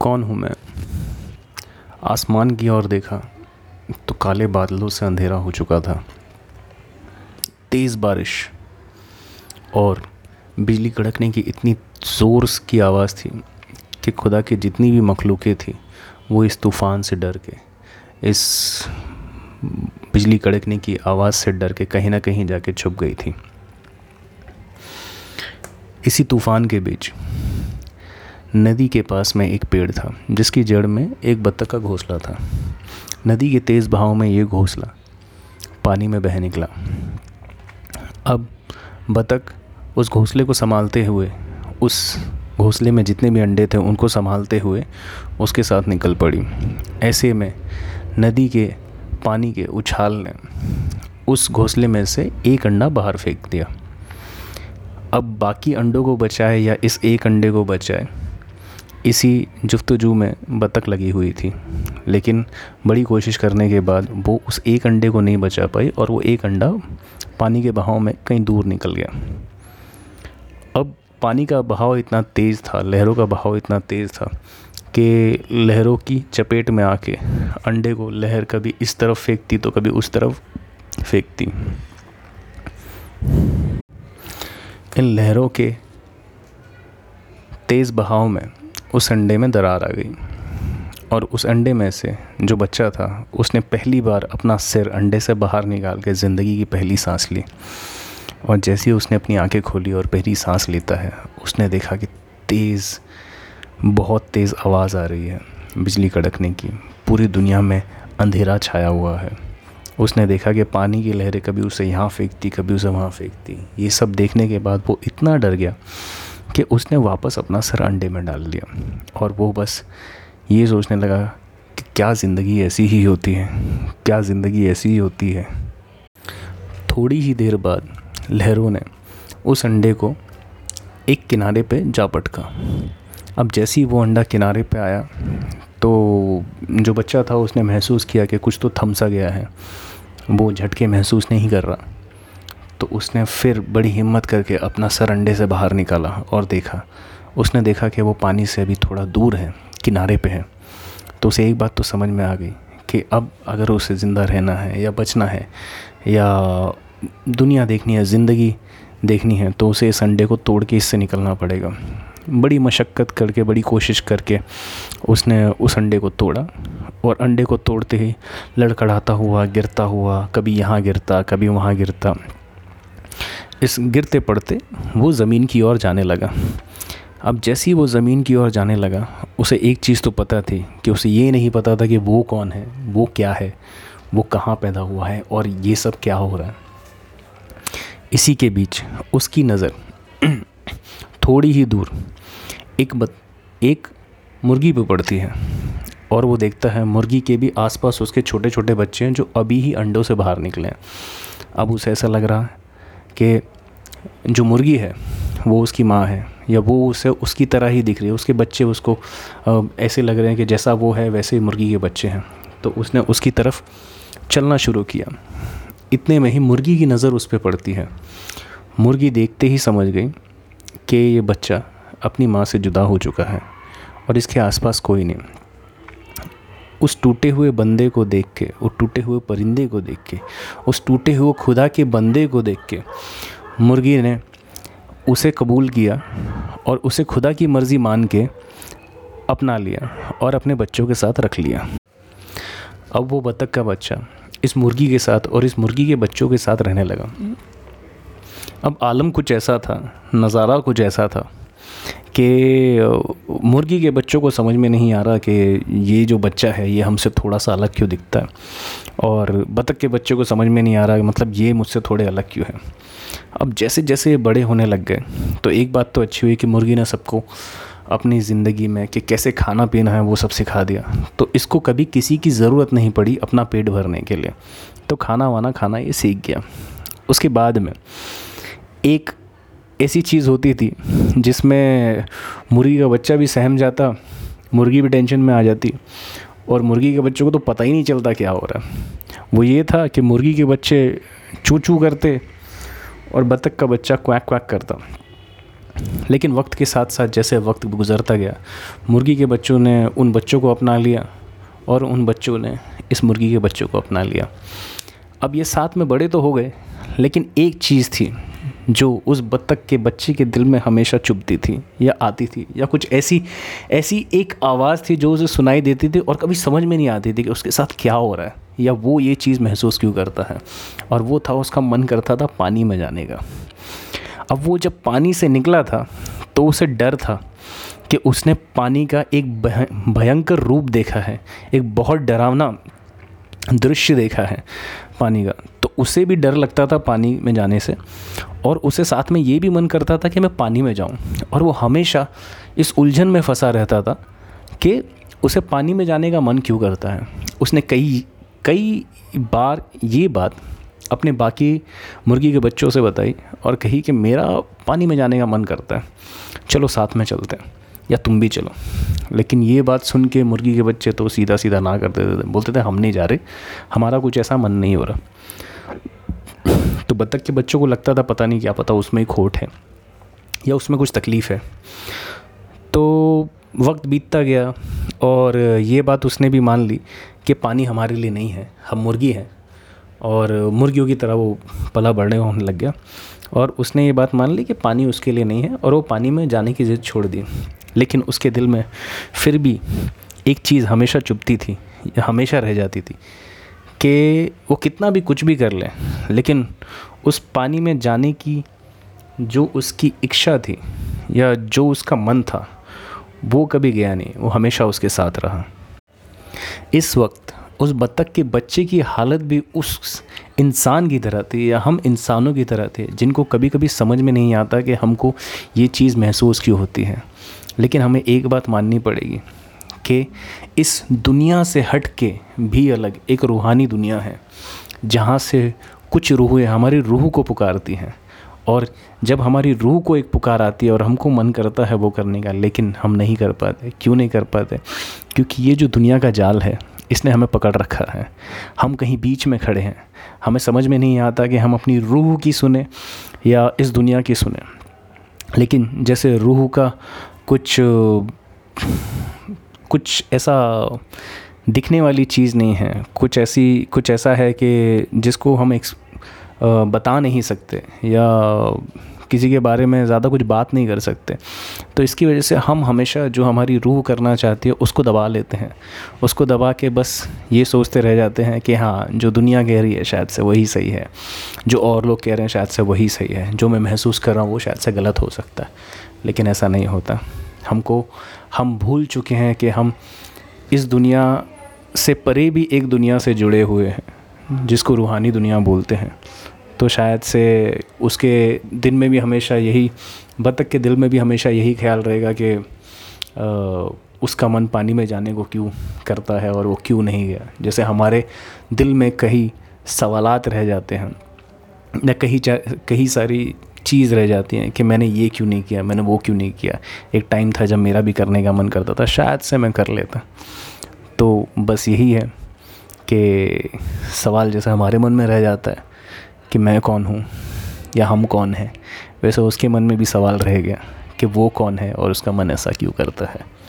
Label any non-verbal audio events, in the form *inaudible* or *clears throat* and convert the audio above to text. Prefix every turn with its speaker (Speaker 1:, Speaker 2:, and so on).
Speaker 1: कौन हूँ मैं? आसमान की ओर देखा तो काले बादलों से अंधेरा हो चुका था। तेज़ बारिश और बिजली कड़कने की इतनी ज़ोर की आवाज़ थी कि खुदा की जितनी भी मखलूक़ें थी, वो इस तूफ़ान से डर के, इस बिजली कड़कने की आवाज़ से डर के कहीं ना कहीं जाके छुप गई थी। इसी तूफ़ान के बीच नदी के पास में एक पेड़ था, जिसकी जड़ में एक बत्तख का घोंसला था। नदी के तेज़ बहाव में ये घोंसला पानी में बह निकला। अब बत्तख उस घोंसले को संभालते हुए, उस घोंसले में जितने भी अंडे थे, उनको संभालते हुए उसके साथ निकल पड़ी। ऐसे में नदी के पानी के उछाल ने उस घोंसले में से एक अंडा बाहर फेंक दिया। अब बाकी अंडों को बचाए या इस एक अंडे को बचाए इसी जुफ्तजू में बतख लगी हुई थी। लेकिन बड़ी कोशिश करने के बाद वो उस एक अंडे को नहीं बचा पाई और वो एक अंडा पानी के बहाव में कहीं दूर निकल गया। अब पानी का बहाव इतना तेज़ था, लहरों का बहाव इतना तेज़ था कि लहरों की चपेट में आके अंडे को लहर कभी इस तरफ़ फेंकती तो कभी उस तरफ़ फेंकती। इन लहरों के तेज़ बहाव में उस अंडे में दरार आ गई। और उस अंडे में से जो बच्चा था, उसने पहली बार अपना सिर अंडे से बाहर निकाल के ज़िंदगी की पहली सांस ली। और जैसे ही उसने अपनी आँखें खोली और पहली सांस लेता है, उसने देखा कि तेज़, बहुत तेज़ आवाज़ आ रही है बिजली कड़कने की। पूरी दुनिया में अंधेरा छाया हुआ है। उसने देखा कि पानी की लहरें कभी उसे यहाँ फेंकती, कभी उसे वहाँ फेंकती। ये सब देखने के बाद वो इतना डर गया कि उसने वापस अपना सर अंडे में डाल दिया और वो बस ये सोचने लगा कि क्या ज़िंदगी ऐसी ही होती है, क्या ज़िंदगी ऐसी ही होती है। थोड़ी ही देर बाद लहरों ने उस अंडे को एक किनारे पे जा पटका। अब जैसे ही वो अंडा किनारे पे आया तो जो बच्चा था उसने महसूस किया कि कुछ तो थमसा गया है, वो झटके महसूस नहीं कर रहा। तो उसने फिर बड़ी हिम्मत करके अपना सर अंडे से बाहर निकाला और देखा। उसने देखा कि वो पानी से अभी थोड़ा दूर है, किनारे पे है। तो उसे एक बात तो समझ में आ गई कि अब अगर उसे ज़िंदा रहना है या बचना है या दुनिया देखनी है, ज़िंदगी देखनी है तो उसे इस अंडे को तोड़ के इससे निकलना पड़ेगा। बड़ी मशक्क़त करके, बड़ी कोशिश करके उसने उस अंडे को तोड़ा और अंडे को तोड़ते ही लड़खड़ाता हुआ, गिरता हुआ, कभी यहाँ गिरता, कभी वहाँ गिरता। इस गिरते पड़ते वो ज़मीन की ओर जाने लगा। अब जैसे ही वो ज़मीन की ओर जाने लगा, उसे एक चीज़ तो पता थी कि उसे ये नहीं पता था कि वो कौन है, वो क्या है, वो कहाँ पैदा हुआ है और ये सब क्या हो रहा है। इसी के बीच उसकी नज़र *clears throat* थोड़ी ही दूर एक बत, एक मुर्गी पे पड़ती है और वो देखता है मुर्गी के भी आसपास उसके छोटे छोटे बच्चे हैं जो अभी ही अंडों से बाहर निकले हैं। अब उसे ऐसा लग रहा है कि जो मुर्गी है, वो उसकी माँ है, या वो उसे उसकी तरह ही दिख रही है, उसके बच्चे उसको ऐसे लग रहे हैं कि जैसा वो है, वैसे ही मुर्गी के बच्चे हैं। तो उसने उसकी तरफ़ चलना शुरू किया। इतने में ही मुर्गी की नज़र उस पर पड़ती है। मुर्गी देखते ही समझ गई कि ये बच्चा अपनी माँ से जुदा हो चुका है, और इसके आसपास कोई नहीं। उस टूटे हुए बंदे को देख के, उस टूटे हुए परिंदे को देख के, उस टूटे हुए खुदा के बंदे को देख के मुर्गी ने उसे कबूल किया और उसे खुदा की मर्ज़ी मान के अपना लिया और अपने बच्चों के साथ रख लिया। अब वो बतख का बच्चा इस मुर्गी के साथ और इस मुर्गी के बच्चों के साथ रहने लगा। अब आलम कुछ ऐसा था, नज़ारा कुछ ऐसा था कि मुर्गी के बच्चों को समझ में नहीं आ रहा कि ये जो बच्चा है, ये हमसे थोड़ा सा अलग क्यों दिखता है। और बतख के बच्चों को समझ में नहीं आ रहा मतलब ये मुझसे थोड़े अलग क्यों है। अब जैसे जैसे बड़े होने लग गए तो एक बात तो अच्छी हुई कि मुर्गी ने सबको अपनी ज़िंदगी में कि कैसे खाना पीना है वो सब सिखा दिया। तो इसको कभी किसी की ज़रूरत नहीं पड़ी अपना पेट भरने के लिए। तो खाना वाना खाना ये सीख गया। उसके बाद में एक ऐसी चीज़ होती थी जिसमें मुर्गी का बच्चा भी सहम जाता, मुर्गी भी टेंशन में आ जाती। और मुर्गी के बच्चों को तो पता ही नहीं चलता क्या हो रहा है। वो ये था कि मुर्गी के बच्चे चू चू करते और बतख का बच्चा क्वैक क्वैक करता। लेकिन वक्त के साथ साथ जैसे वक्त गुज़रता गया, मुर्गी के बच्चों ने उन बच्चों को अपना लिया और उन बच्चों ने इस मुर्गी के बच्चों को अपना लिया। अब ये साथ में बड़े तो हो गए, लेकिन एक चीज़ थी जो उस बत्तख के बच्चे के दिल में हमेशा चुभती थी या आती थी, या कुछ ऐसी ऐसी एक आवाज़ थी जो उसे सुनाई देती थी और कभी समझ में नहीं आती थी कि उसके साथ क्या हो रहा है, या वो ये चीज़ महसूस क्यों करता है। और वो था, उसका मन करता था पानी में जाने का। अब वो जब पानी से निकला था तो उसे डर था कि उसने पानी का एक भयंकर रूप देखा है, एक बहुत डरावना दृश्य देखा है पानी का। तो उसे भी डर लगता था पानी में जाने से। और उसे साथ में ये भी मन करता था कि मैं पानी में जाऊँ। और वो हमेशा इस उलझन में फंसा रहता था कि उसे पानी में जाने का मन क्यों करता है। उसने कई कई बार ये बात अपने बाकी मुर्गी के बच्चों से बताई और कही कि मेरा पानी में जाने का मन करता है। चलो साथ में चलते हैं, या तुम भी चलो। लेकिन ये बात सुन के मुर्गी के बच्चे तो सीधा सीधा ना करते थे। बोलते थे, हम नहीं जा रहे, हमारा कुछ ऐसा मन नहीं हो रहा। तो बत्तख के बच्चों को लगता था, पता नहीं क्या पता, उसमें खोट है या उसमें कुछ तकलीफ़ है। तो वक्त बीतता गया और ये बात उसने भी मान ली कि पानी हमारे लिए नहीं है, हम मुर्गी हैं। और मुर्गियों की तरह वो पला बढ़ने होने लग गया और उसने ये बात मान ली कि पानी उसके लिए नहीं है और वो पानी में जाने की ज़िद छोड़ दी। लेकिन उसके दिल में फिर भी एक चीज़ हमेशा चुपती थी, हमेशा रह जाती थी कि वो कितना भी कुछ भी कर ले, लेकिन उस पानी में जाने की जो उसकी इच्छा थी या जो उसका मन था, वो कभी गया नहीं, वो हमेशा उसके साथ रहा। इस वक्त उस बत्तख के बच्चे की हालत भी उस इंसान की तरह थी या हम इंसानों की तरह थे, जिनको कभी कभी समझ में नहीं आता कि हमको ये चीज़ महसूस क्यों होती है। लेकिन हमें एक बात माननी पड़ेगी कि इस दुनिया से हट के भी अलग एक रूहानी दुनिया है, जहाँ से कुछ रूहें हमारी रूह को पुकारती हैं। और जब हमारी रूह को एक पुकार आती है और हमको मन करता है वो करने का, लेकिन हम नहीं कर पाते। क्यों नहीं कर पाते? क्योंकि ये जो दुनिया का जाल है, इसने हमें पकड़ रखा है। हम कहीं बीच में खड़े हैं। हमें समझ में नहीं आता कि हम अपनी रूह की सुने या इस दुनिया की सुने। लेकिन जैसे रूह का कुछ कुछ ऐसा दिखने वाली चीज़ नहीं है। कुछ ऐसी, कुछ ऐसा है कि जिसको हम एक बता नहीं सकते या किसी के बारे में ज़्यादा कुछ बात नहीं कर सकते। तो इसकी वजह से हम हमेशा जो हमारी रूह करना चाहती है, उसको दबा लेते हैं। उसको दबा के बस ये सोचते रह जाते हैं कि हाँ जो दुनिया कह रही है, शायद से वही सही है। जो और लोग कह रहे हैं, शायद से वही सही है। जो मैं महसूस कर रहा हूँ, वो शायद से गलत हो सकता है। लेकिन ऐसा नहीं होता। हमको, हम भूल चुके हैं कि हम इस दुनिया से परे भी एक दुनिया से जुड़े हुए हैं, जिसको रूहानी दुनिया बोलते हैं। तो शायद से उसके दिन में भी हमेशा यही, बतख के दिल में भी हमेशा यही ख्याल रहेगा कि उसका मन पानी में जाने को क्यों करता है और वो क्यों नहीं गया। जैसे हमारे दिल में कई सवालात रह जाते हैं, या कहीं कई सारी चीज़ रह जाती है कि मैंने ये क्यों नहीं किया, मैंने वो क्यों नहीं किया। एक टाइम था जब मेरा भी करने का मन करता था, शायद से मैं कर लेता। तो बस यही है कि सवाल जैसा हमारे मन में रह जाता है कि मैं कौन हूँ या हम कौन हैं, वैसे उसके मन में भी सवाल रह गया कि वो कौन है और उसका मन ऐसा क्यों करता है।